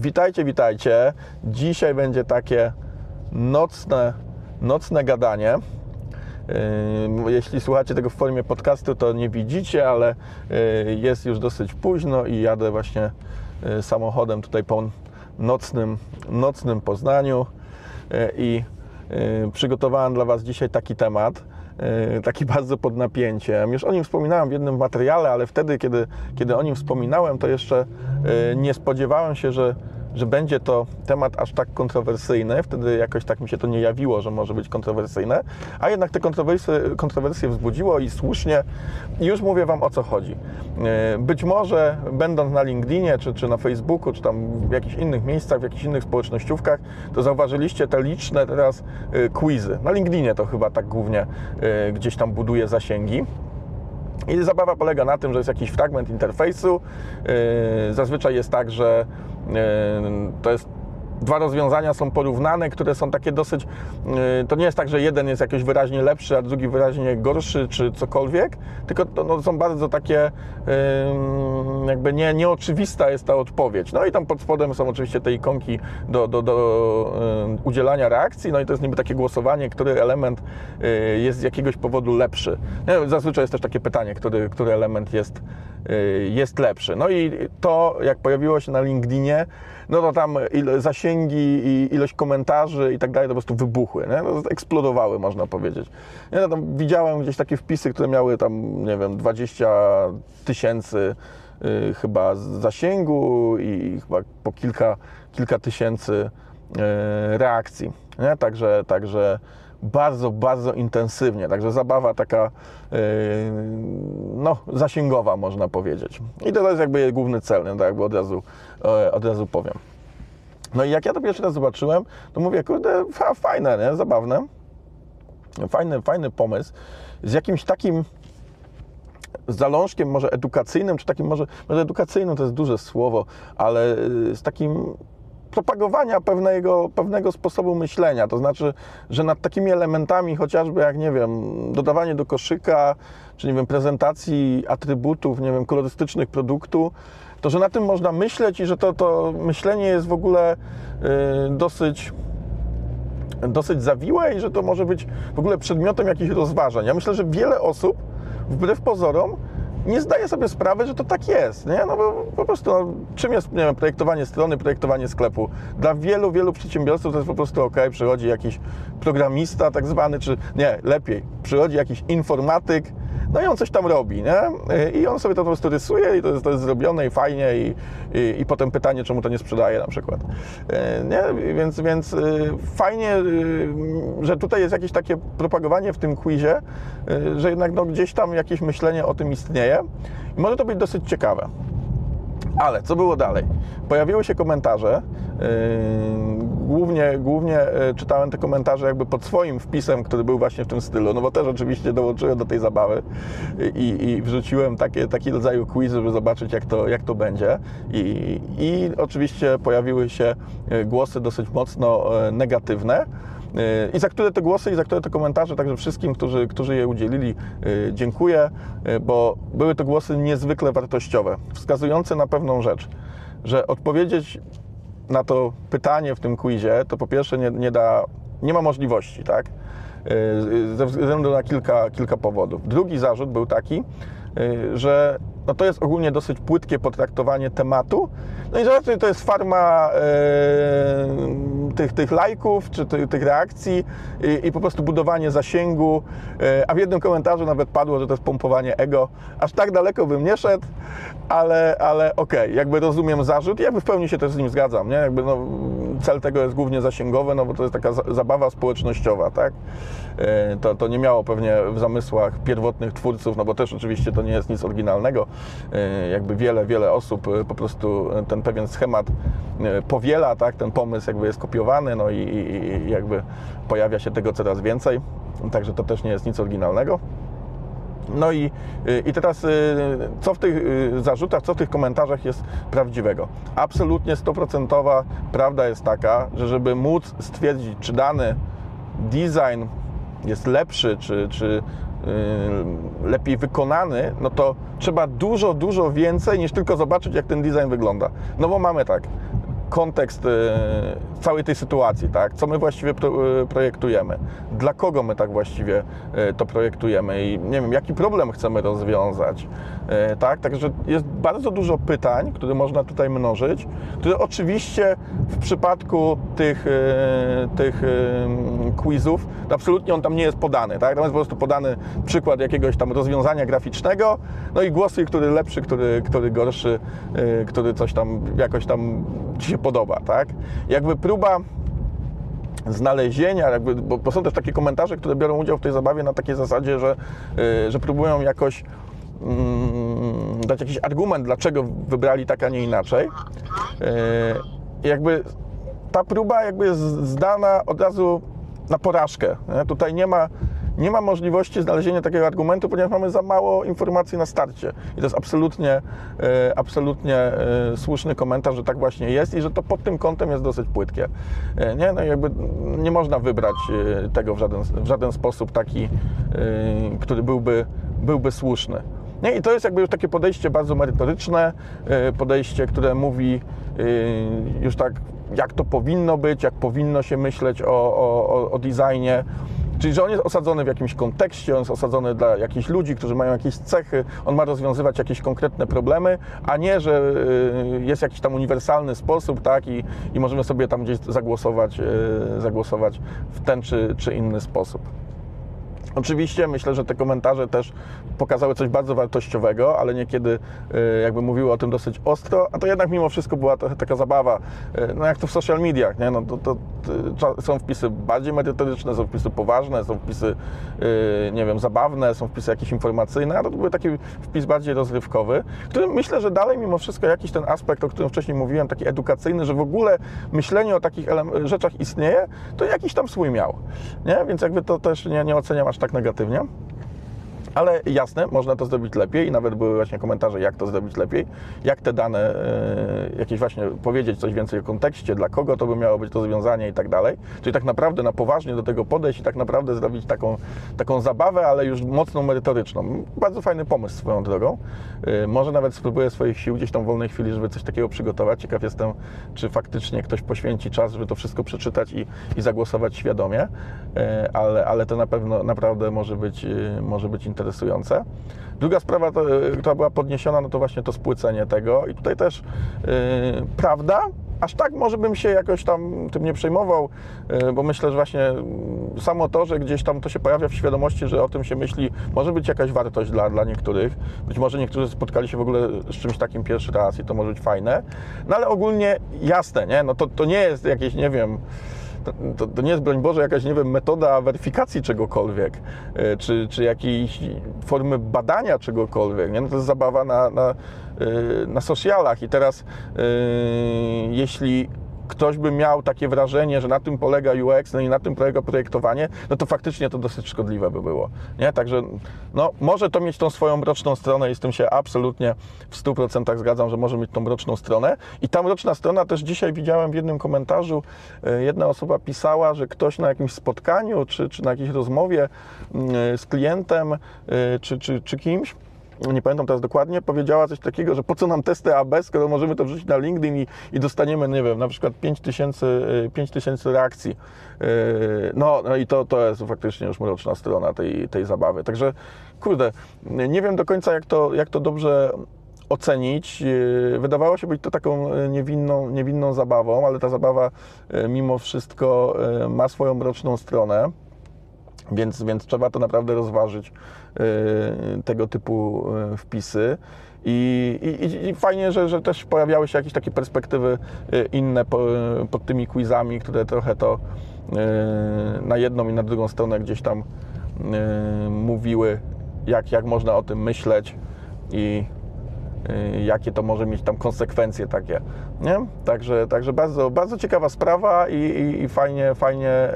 Witajcie, witajcie. Dzisiaj będzie takie nocne, nocne gadanie. Yy, Jeśli słuchacie tego w formie podcastu, to nie widzicie, ale yy, jest już dosyć późno i jadę właśnie yy, samochodem tutaj po nocnym, nocnym Poznaniu i przygotowałem dla Was dzisiaj taki temat, taki bardzo pod napięciem. Już o nim wspominałem w jednym materiale, ale wtedy, kiedy, kiedy o nim wspominałem, to jeszcze nie spodziewałem się, że że będzie to temat aż tak kontrowersyjny. Wtedy jakoś tak mi się to nie jawiło, że może być kontrowersyjne, a jednak te kontrowersje, kontrowersje wzbudziło i słusznie. Już mówię Wam o co chodzi. Yy, Być może będąc na LinkedInie, czy, czy na Facebooku, czy tam w jakichś innych miejscach, w jakichś innych społecznościówkach, to zauważyliście te liczne teraz yy, quizy. Na LinkedInie to chyba tak głównie gdzieś tam buduje zasięgi. I zabawa polega na tym, że jest jakiś fragment interfejsu. Yy, Zazwyczaj jest tak, że yy, to jest dwa rozwiązania są porównane, które są takie dosyć. yy, To nie jest tak, że jeden jest jakoś wyraźnie lepszy, a drugi wyraźnie gorszy, czy cokolwiek, tylko to no, są bardzo takie jakby nie, nieoczywista jest ta odpowiedź. No i tam pod spodem są oczywiście te ikonki do, do, do yy, udzielania reakcji, no i to jest niby takie głosowanie, który element yy, jest z jakiegoś powodu lepszy. No, Zazwyczaj jest też takie pytanie, który, który element jest, jest lepszy. No i to, jak pojawiło się na LinkedInie, no to tam zasięgi i ilość komentarzy i tak dalej to po prostu wybuchły, nie? No, eksplodowały, można powiedzieć. Ja no, tam widziałem gdzieś takie wpisy, które miały tam, nie wiem, 20 tysięcy y, chyba zasięgu i chyba po kilka, kilka tysięcy y, reakcji. Nie? Także, także bardzo, bardzo intensywnie. Także zabawa taka yy, no, zasięgowa, można powiedzieć. I to jest jakby główny cel, nie? tak jakby od razu, od razu powiem. No i jak ja to pierwszy raz zobaczyłem, to mówię, kurde, fa, fajne, nie? zabawne. Fajny, fajny pomysł. Z jakimś takim zalążkiem może edukacyjnym, czy takim może, może edukacyjnym to jest duże słowo, ale y, z takim propagowania pewnego, pewnego sposobu myślenia. To znaczy, że nad takimi elementami, chociażby jak, nie wiem, dodawanie do koszyka, czy nie wiem, prezentacji atrybutów, nie wiem, kolorystycznych produktu, to że na tym można myśleć i że to, to myślenie jest w ogóle y, dosyć dosyć zawiłe i że to może być w ogóle przedmiotem jakichś rozważań. Ja myślę, że wiele osób, wbrew pozorom, nie zdaje sobie sprawy, że to tak jest, nie? No bo po prostu, no, czym jest, nie wiem, projektowanie strony, projektowanie sklepu? Dla wielu, wielu przedsiębiorców to jest po prostu ok, przychodzi jakiś programista tak zwany, czy nie, lepiej, przychodzi jakiś informatyk, no i on coś tam robi, nie? I on sobie to po prostu rysuje i to jest, to jest zrobione i fajnie i, i, i potem pytanie, czemu to nie sprzedaje na przykład. Nie? Więc, więc fajnie, że tutaj jest jakieś takie propagowanie w tym quizie, że jednak no, gdzieś tam jakieś myślenie o tym istnieje i może to być dosyć ciekawe. Ale co było dalej? Pojawiły się komentarze. Yy, głównie, głównie yy, czytałem te komentarze jakby pod swoim wpisem, który był właśnie w tym stylu, no bo też oczywiście dołączyłem do tej zabawy i, i wrzuciłem takie, taki rodzaju quiz, żeby zobaczyć jak to, jak to będzie. I, I oczywiście pojawiły się yy, głosy dosyć mocno negatywne. I za które te głosy i za które te komentarze, także wszystkim, którzy, którzy je udzielili, dziękuję, bo były to głosy niezwykle wartościowe, wskazujące na pewną rzecz, że odpowiedzieć na to pytanie w tym quizie, to po pierwsze nie, nie da, nie ma możliwości, tak? Ze względu na kilka, kilka powodów. Drugi zarzut był taki, że no to jest ogólnie dosyć płytkie potraktowanie tematu. No i raczej to jest farma e, tych, tych lajków, czy ty, tych reakcji i, i, po prostu budowanie zasięgu. E, a w jednym komentarzu nawet padło, że to jest pompowanie ego. Aż tak daleko bym nie szedł, ale, ale okej, okay, jakby rozumiem zarzut i jakby w pełni się też z nim zgadzam, nie? Jakby no, cel tego jest głównie zasięgowy, no bo to jest taka zabawa społecznościowa, tak? E, to, to nie miało pewnie w zamysłach pierwotnych twórców, no bo też oczywiście to nie jest nic oryginalnego. E, jakby wiele, wiele osób po prostu ten pewien schemat powiela, tak? Ten pomysł jakby jest kopiowany, no i, i jakby pojawia się tego coraz więcej. Także to też nie jest nic oryginalnego. No i, i teraz co w tych zarzutach, co w tych komentarzach jest prawdziwego? Absolutnie stoprocentowa prawda jest taka, że żeby móc stwierdzić, czy dany design jest lepszy, czy, czy yy, lepiej wykonany, no to trzeba dużo, dużo więcej niż tylko zobaczyć, jak ten design wygląda. No bo mamy tak, kontekst e, całej tej sytuacji, tak? Co my właściwie e, projektujemy? Dla kogo my tak właściwie e, to projektujemy i nie wiem, jaki problem chcemy rozwiązać, tak? Także jest bardzo dużo pytań, które można tutaj mnożyć, które oczywiście w przypadku tych, tych quizów absolutnie on tam nie jest podany, tak? Tam jest po prostu podany przykład jakiegoś tam rozwiązania graficznego, no i głosy, który lepszy, który, który gorszy, który coś tam jakoś tam się podoba, tak? Jakby próba znalezienia, jakby, bo są też takie komentarze, które biorą udział w tej zabawie na takiej zasadzie, że, yy, że próbują jakoś yy, dać jakiś argument, dlaczego wybrali tak, a nie inaczej. Yy, jakby ta próba jakby jest zdana od razu na porażkę. Tutaj nie ma nie ma możliwości znalezienia takiego argumentu, ponieważ mamy za mało informacji na starcie. I to jest absolutnie, e, absolutnie e, słuszny komentarz, że tak właśnie jest i że to pod tym kątem jest dosyć płytkie. E, nie, no jakby nie można wybrać tego w żaden, w żaden sposób taki, który byłby, byłby słuszny. Nie? I to jest jakby już takie podejście bardzo merytoryczne, podejście, które mówi już tak, jak to powinno być, jak powinno się myśleć o, o, o designie. Czyli, że on jest osadzony w jakimś kontekście, on jest osadzony dla jakichś ludzi, którzy mają jakieś cechy, on ma rozwiązywać jakieś konkretne problemy, a nie, że y, jest jakiś tam uniwersalny sposób, tak, i, i możemy sobie tam gdzieś zagłosować, y, zagłosować w ten czy, czy inny sposób. Oczywiście myślę, że te komentarze też pokazały coś bardzo wartościowego, ale niekiedy y, jakby mówiły o tym dosyć ostro, a to jednak mimo wszystko była trochę taka zabawa, y, no jak to w social mediach, nie? No to, to, to są wpisy bardziej merytoryczne, są wpisy poważne, są wpisy, y, nie wiem, zabawne, są wpisy jakieś informacyjne, a to był taki wpis bardziej rozrywkowy, który myślę, że dalej mimo wszystko jakiś ten aspekt, o którym wcześniej mówiłem, taki edukacyjny, że w ogóle myślenie o takich rzeczach istnieje, to jakiś tam swój miał, nie? Więc jakby to też nie, nie oceniam aż tak negatywnie. Ale jasne, można to zrobić lepiej i nawet były właśnie komentarze, jak to zrobić lepiej, jak te dane, e, jakieś właśnie powiedzieć coś więcej o kontekście, dla kogo to by miało być rozwiązanie i tak dalej. Czyli tak naprawdę na poważnie do tego podejść i tak naprawdę zrobić taką, taką zabawę, ale już mocno merytoryczną. Bardzo fajny pomysł swoją drogą. E, może nawet spróbuję swoich sił gdzieś tam w wolnej chwili, żeby coś takiego przygotować. Ciekaw jestem, czy faktycznie ktoś poświęci czas, żeby to wszystko przeczytać i, i zagłosować świadomie, e, ale, ale to na pewno naprawdę może być, może być interesujące interesujące. Druga sprawa, to, która była podniesiona, no to właśnie to spłycenie tego i tutaj też yy, prawda, aż tak może bym się jakoś tam tym nie przejmował, yy, bo myślę, że właśnie samo to, że gdzieś tam to się pojawia w świadomości, że o tym się myśli, może być jakaś wartość dla, dla niektórych. Być może niektórzy spotkali się w ogóle z czymś takim pierwszy raz i to może być fajne, no ale ogólnie jasne, nie? No to, to nie jest jakieś, nie wiem, to, to, nie jest, broń Boże, jakaś, nie wiem, metoda weryfikacji czegokolwiek, e, czy, czy jakiejś formy badania czegokolwiek, nie? No to jest zabawa na, na, e, na socialach i teraz e, jeśli ktoś by miał takie wrażenie, że na tym polega UX, no i na tym polega projektowanie, no to faktycznie to dosyć szkodliwe by było. Nie? Także no, może to mieć tą swoją mroczną stronę i z tym się absolutnie w 100% zgadzam, że może mieć tą mroczną stronę. I ta mroczna strona też dzisiaj widziałem w jednym komentarzu, e, jedna osoba pisała, że ktoś na jakimś spotkaniu czy, czy na jakiejś rozmowie mm, z klientem e, czy, czy, czy kimś nie pamiętam teraz dokładnie, powiedziała coś takiego, że po co nam testy AB, skoro możemy to wrzucić na LinkedIn i, i dostaniemy, nie wiem, na przykład 5000, 5000 y, reakcji. Y, no, no i to, to jest faktycznie już mroczna strona tej, tej zabawy. Także, kurde, nie wiem do końca, jak to, jak to dobrze ocenić. Y, wydawało się być to taką niewinną, niewinną zabawą, ale ta zabawa mimo wszystko ma swoją mroczną stronę. Więc, więc trzeba to naprawdę rozważyć, y, tego typu y, wpisy. I, i, i fajnie, że, że, też pojawiały się jakieś takie perspektywy y, inne pod tymi quizami, które trochę to na jedną i na drugą stronę gdzieś tam mówiły, jak, jak można o tym myśleć i, jakie to może mieć tam konsekwencje takie, nie? Także, także bardzo, bardzo ciekawa sprawa i, i, i fajnie, fajnie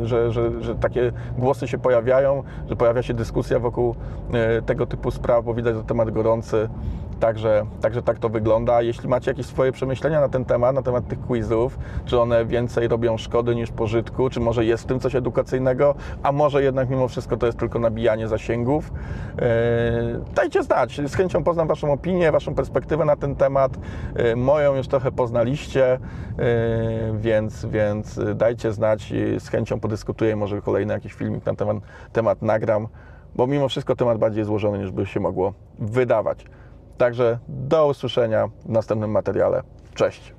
yy, że, że, że takie głosy się pojawiają, że pojawia się dyskusja wokół yy, tego typu spraw, bo widać, że temat gorący Także, także tak to wygląda. Jeśli macie jakieś swoje przemyślenia na ten temat, na temat tych quizów, czy one więcej robią szkody niż pożytku, czy może jest w tym coś edukacyjnego, a może jednak mimo wszystko to jest tylko nabijanie zasięgów, yy, dajcie znać. Z chęcią poznam Waszą opinię, Waszą perspektywę na ten temat. Yy, moją już trochę poznaliście, yy, więc, więc dajcie znać. Z chęcią podyskutuję, może kolejny jakiś filmik na temat, temat nagram, bo mimo wszystko temat bardziej złożony niż by się mogło wydawać. Także do usłyszenia w następnym materiale. Cześć.